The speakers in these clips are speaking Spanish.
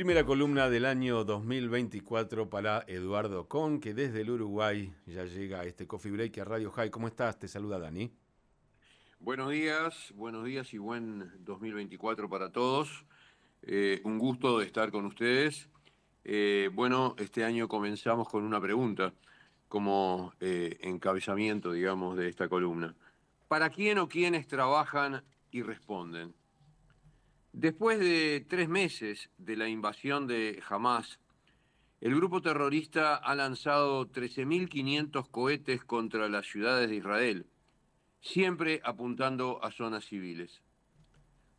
Primera columna del año 2024 para Eduardo Con, que desde el Uruguay ya llega a este Coffee Break a Radio High. ¿Cómo estás? Te saluda Dani. Buenos días, buenos días y buen 2024 para todos. Eh, un gusto de estar con ustedes. Eh, bueno, este año comenzamos con una pregunta como eh, encabezamiento, digamos, de esta columna. ¿Para quién o quiénes trabajan y responden? Después de tres meses de la invasión de Hamas, el grupo terrorista ha lanzado 13.500 cohetes contra las ciudades de Israel, siempre apuntando a zonas civiles.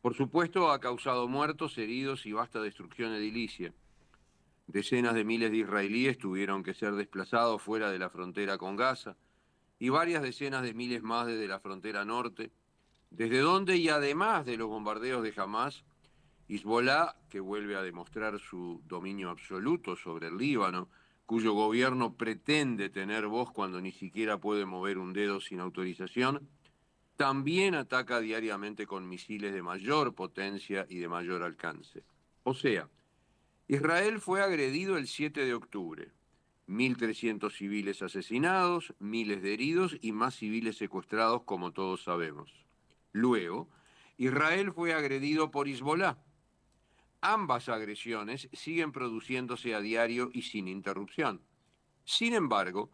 Por supuesto, ha causado muertos, heridos y vasta destrucción edilicia. Decenas de miles de israelíes tuvieron que ser desplazados fuera de la frontera con Gaza y varias decenas de miles más desde la frontera norte desde donde y además de los bombardeos de Hamas, Hezbollah, que vuelve a demostrar su dominio absoluto sobre el Líbano, cuyo gobierno pretende tener voz cuando ni siquiera puede mover un dedo sin autorización, también ataca diariamente con misiles de mayor potencia y de mayor alcance. O sea, Israel fue agredido el 7 de octubre. 1.300 civiles asesinados, miles de heridos y más civiles secuestrados, como todos sabemos. Luego, Israel fue agredido por Hezbollah. Ambas agresiones siguen produciéndose a diario y sin interrupción. Sin embargo,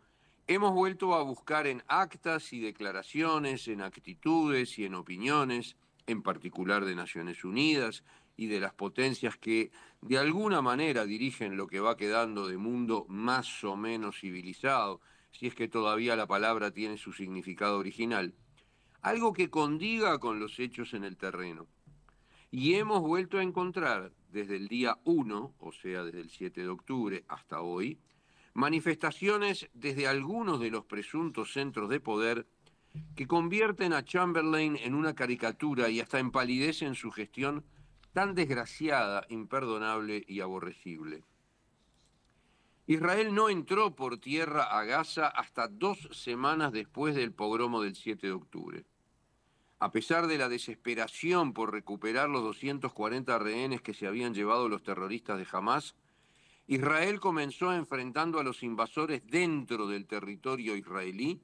hemos vuelto a buscar en actas y declaraciones, en actitudes y en opiniones, en particular de Naciones Unidas y de las potencias que de alguna manera dirigen lo que va quedando de mundo más o menos civilizado, si es que todavía la palabra tiene su significado original, algo que condiga con los hechos en el terreno. Y hemos vuelto a encontrar desde el día 1, o sea, desde el 7 de octubre hasta hoy, manifestaciones desde algunos de los presuntos centros de poder que convierten a Chamberlain en una caricatura y hasta empalidecen su gestión tan desgraciada, imperdonable y aborrecible. Israel no entró por tierra a Gaza hasta dos semanas después del pogromo del 7 de octubre. A pesar de la desesperación por recuperar los 240 rehenes que se habían llevado los terroristas de Hamas, Israel comenzó enfrentando a los invasores dentro del territorio israelí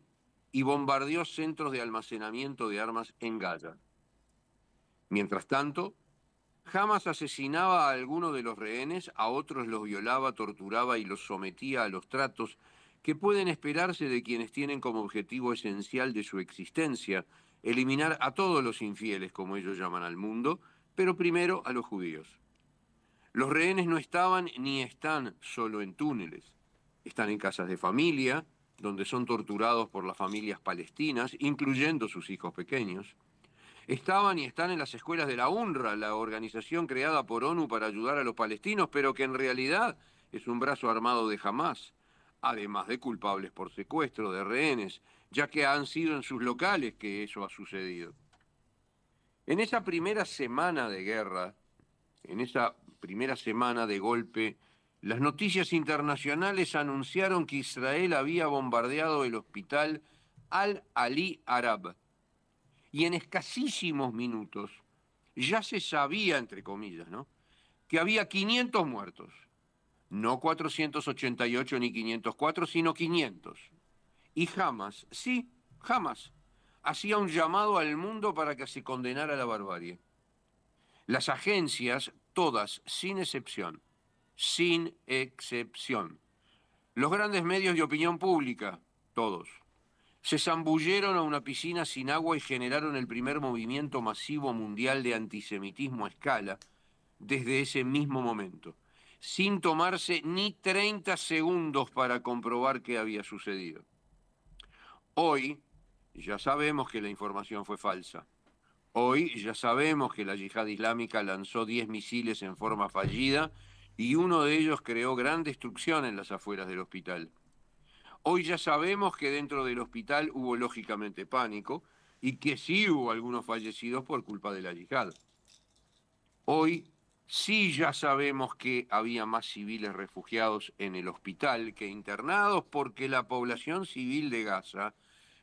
y bombardeó centros de almacenamiento de armas en Gaza. Mientras tanto, Hamas asesinaba a algunos de los rehenes, a otros los violaba, torturaba y los sometía a los tratos que pueden esperarse de quienes tienen como objetivo esencial de su existencia eliminar a todos los infieles, como ellos llaman al mundo, pero primero a los judíos. Los rehenes no estaban ni están solo en túneles, están en casas de familia, donde son torturados por las familias palestinas, incluyendo sus hijos pequeños. Estaban y están en las escuelas de la UNRWA, la organización creada por ONU para ayudar a los palestinos, pero que en realidad es un brazo armado de Hamas, además de culpables por secuestro de rehenes, ya que han sido en sus locales que eso ha sucedido. En esa primera semana de guerra, en esa primera semana de golpe, las noticias internacionales anunciaron que Israel había bombardeado el hospital Al-Ali Arab. Y en escasísimos minutos ya se sabía, entre comillas, ¿no? que había 500 muertos. No 488 ni 504, sino 500 y jamás, sí, jamás, hacía un llamado al mundo para que se condenara la barbarie. Las agencias, todas, sin excepción, sin excepción, los grandes medios de opinión pública, todos, se zambulleron a una piscina sin agua y generaron el primer movimiento masivo mundial de antisemitismo a escala desde ese mismo momento, sin tomarse ni 30 segundos para comprobar qué había sucedido. Hoy ya sabemos que la información fue falsa. Hoy ya sabemos que la yihad islámica lanzó 10 misiles en forma fallida y uno de ellos creó gran destrucción en las afueras del hospital. Hoy ya sabemos que dentro del hospital hubo lógicamente pánico y que sí hubo algunos fallecidos por culpa de la yihad. Hoy sí ya sabemos que había más civiles refugiados en el hospital que internados porque la población civil de Gaza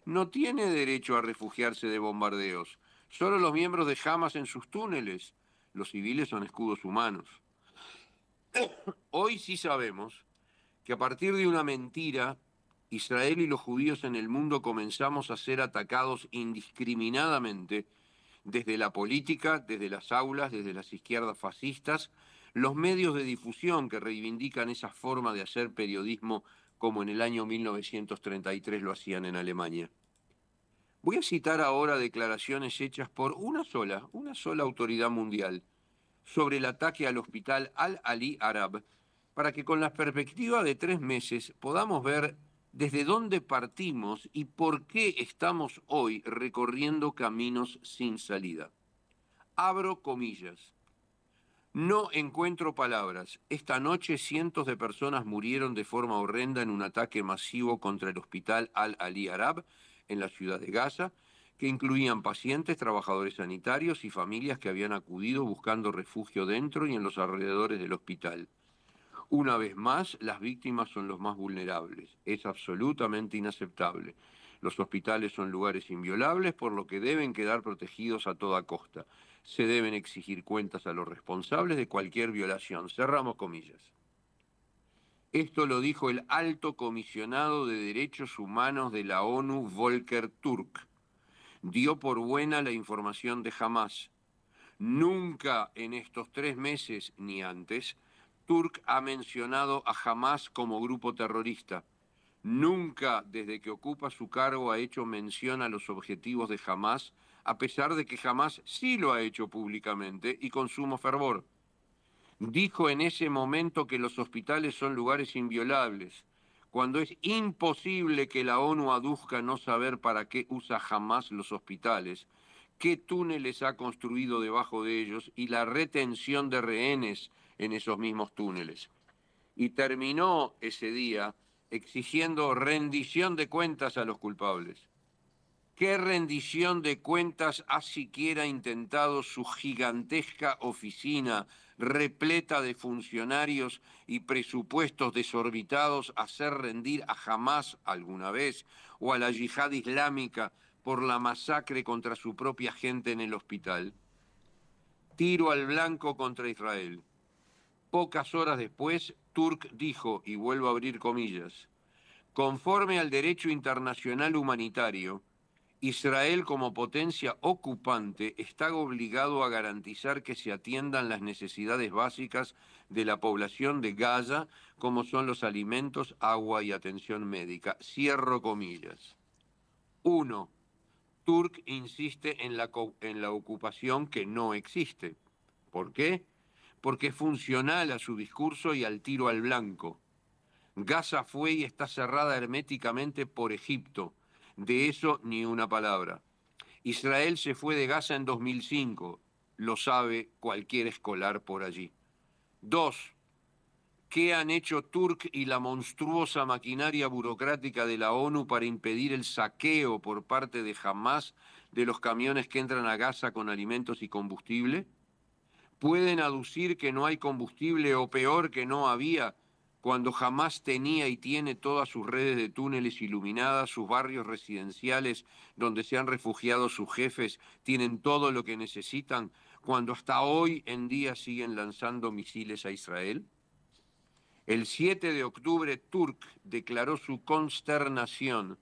no tiene derecho a refugiarse de bombardeos. Solo los miembros de Hamas en sus túneles. Los civiles son escudos humanos. Hoy sí sabemos que a partir de una mentira, Israel y los judíos en el mundo comenzamos a ser atacados indiscriminadamente desde la política, desde las aulas, desde las izquierdas fascistas, los medios de difusión que reivindican esa forma de hacer periodismo como en el año 1933 lo hacían en Alemania. Voy a citar ahora declaraciones hechas por una sola, una sola autoridad mundial sobre el ataque al hospital Al-Ali Arab, para que con la perspectiva de tres meses podamos ver desde dónde partimos y por qué estamos hoy recorriendo caminos sin salida. Abro comillas. No encuentro palabras. Esta noche cientos de personas murieron de forma horrenda en un ataque masivo contra el hospital Al-Ali Arab en la ciudad de Gaza, que incluían pacientes, trabajadores sanitarios y familias que habían acudido buscando refugio dentro y en los alrededores del hospital. Una vez más, las víctimas son los más vulnerables. Es absolutamente inaceptable. Los hospitales son lugares inviolables, por lo que deben quedar protegidos a toda costa. Se deben exigir cuentas a los responsables de cualquier violación. Cerramos comillas. Esto lo dijo el alto comisionado de Derechos Humanos de la ONU, Volker Turk. Dio por buena la información de Hamas. Nunca en estos tres meses ni antes Turk ha mencionado a Hamas como grupo terrorista. Nunca desde que ocupa su cargo ha hecho mención a los objetivos de Hamas, a pesar de que Hamas sí lo ha hecho públicamente y con sumo fervor. Dijo en ese momento que los hospitales son lugares inviolables, cuando es imposible que la ONU aduzca no saber para qué usa Hamas los hospitales, qué túneles ha construido debajo de ellos y la retención de rehenes en esos mismos túneles. Y terminó ese día exigiendo rendición de cuentas a los culpables. ¿Qué rendición de cuentas ha siquiera intentado su gigantesca oficina repleta de funcionarios y presupuestos desorbitados hacer rendir a Hamas alguna vez o a la yihad islámica por la masacre contra su propia gente en el hospital? Tiro al blanco contra Israel. Pocas horas después, Turk dijo, y vuelvo a abrir comillas, conforme al derecho internacional humanitario, Israel como potencia ocupante está obligado a garantizar que se atiendan las necesidades básicas de la población de Gaza, como son los alimentos, agua y atención médica. Cierro comillas. Uno, Turk insiste en la, en la ocupación que no existe. ¿Por qué? Porque es funcional a su discurso y al tiro al blanco. Gaza fue y está cerrada herméticamente por Egipto. De eso ni una palabra. Israel se fue de Gaza en 2005. Lo sabe cualquier escolar por allí. Dos, ¿qué han hecho Turk y la monstruosa maquinaria burocrática de la ONU para impedir el saqueo por parte de Hamas de los camiones que entran a Gaza con alimentos y combustible? Pueden aducir que no hay combustible o peor que no había cuando jamás tenía y tiene todas sus redes de túneles iluminadas, sus barrios residenciales donde se han refugiado sus jefes, tienen todo lo que necesitan, cuando hasta hoy en día siguen lanzando misiles a Israel? El 7 de octubre, Turk declaró su consternación.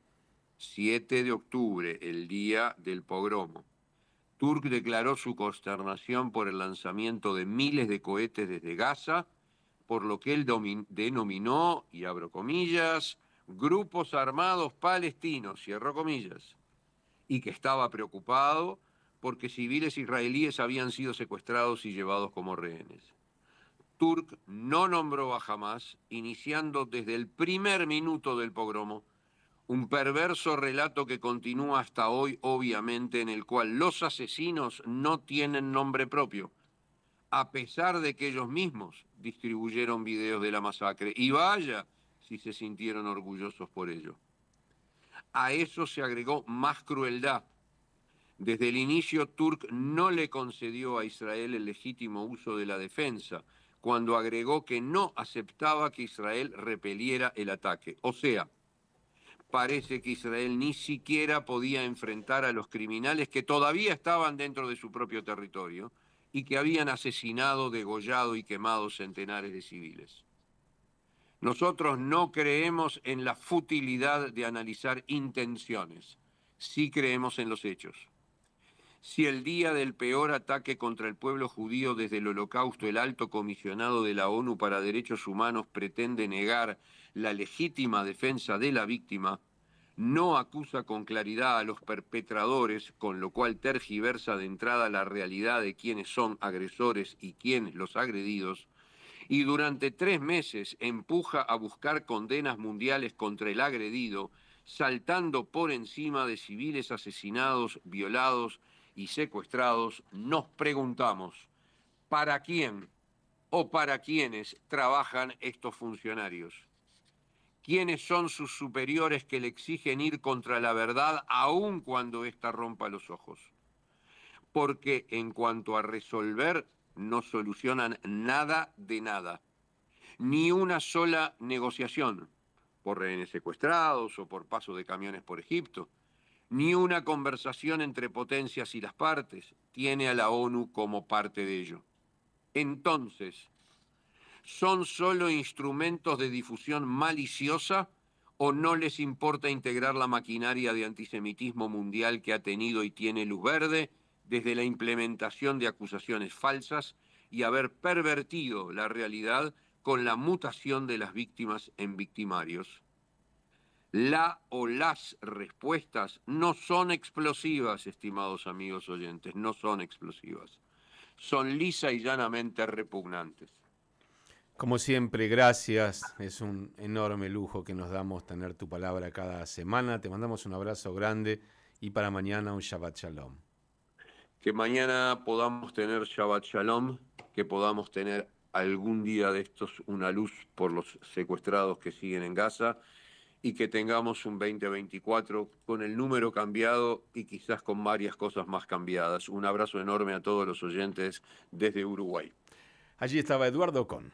7 de octubre, el día del pogromo. Turk declaró su consternación por el lanzamiento de miles de cohetes desde Gaza, por lo que él denominó, y abro comillas, grupos armados palestinos, cierro comillas, y que estaba preocupado porque civiles israelíes habían sido secuestrados y llevados como rehenes. Turk no nombró a Hamas, iniciando desde el primer minuto del pogromo un perverso relato que continúa hasta hoy, obviamente, en el cual los asesinos no tienen nombre propio, a pesar de que ellos mismos distribuyeron videos de la masacre. Y vaya si se sintieron orgullosos por ello. A eso se agregó más crueldad. Desde el inicio, Turk no le concedió a Israel el legítimo uso de la defensa, cuando agregó que no aceptaba que Israel repeliera el ataque. O sea, parece que Israel ni siquiera podía enfrentar a los criminales que todavía estaban dentro de su propio territorio y que habían asesinado, degollado y quemado centenares de civiles. Nosotros no creemos en la futilidad de analizar intenciones, sí creemos en los hechos. Si el día del peor ataque contra el pueblo judío desde el holocausto el alto comisionado de la ONU para Derechos Humanos pretende negar la legítima defensa de la víctima, no acusa con claridad a los perpetradores, con lo cual tergiversa de entrada la realidad de quiénes son agresores y quiénes los agredidos, y durante tres meses empuja a buscar condenas mundiales contra el agredido, saltando por encima de civiles asesinados, violados y secuestrados, nos preguntamos, ¿para quién o para quiénes trabajan estos funcionarios? quiénes son sus superiores que le exigen ir contra la verdad aun cuando ésta rompa los ojos. Porque en cuanto a resolver, no solucionan nada de nada. Ni una sola negociación, por rehenes secuestrados o por paso de camiones por Egipto, ni una conversación entre potencias y las partes tiene a la ONU como parte de ello. Entonces, son solo instrumentos de difusión maliciosa o no les importa integrar la maquinaria de antisemitismo mundial que ha tenido y tiene luz verde desde la implementación de acusaciones falsas y haber pervertido la realidad con la mutación de las víctimas en victimarios. La o las respuestas no son explosivas, estimados amigos oyentes, no son explosivas. Son lisa y llanamente repugnantes. Como siempre, gracias. Es un enorme lujo que nos damos tener tu palabra cada semana. Te mandamos un abrazo grande y para mañana un Shabbat Shalom. Que mañana podamos tener Shabbat Shalom, que podamos tener algún día de estos una luz por los secuestrados que siguen en Gaza y que tengamos un 2024 con el número cambiado y quizás con varias cosas más cambiadas. Un abrazo enorme a todos los oyentes desde Uruguay. Allí estaba Eduardo Con.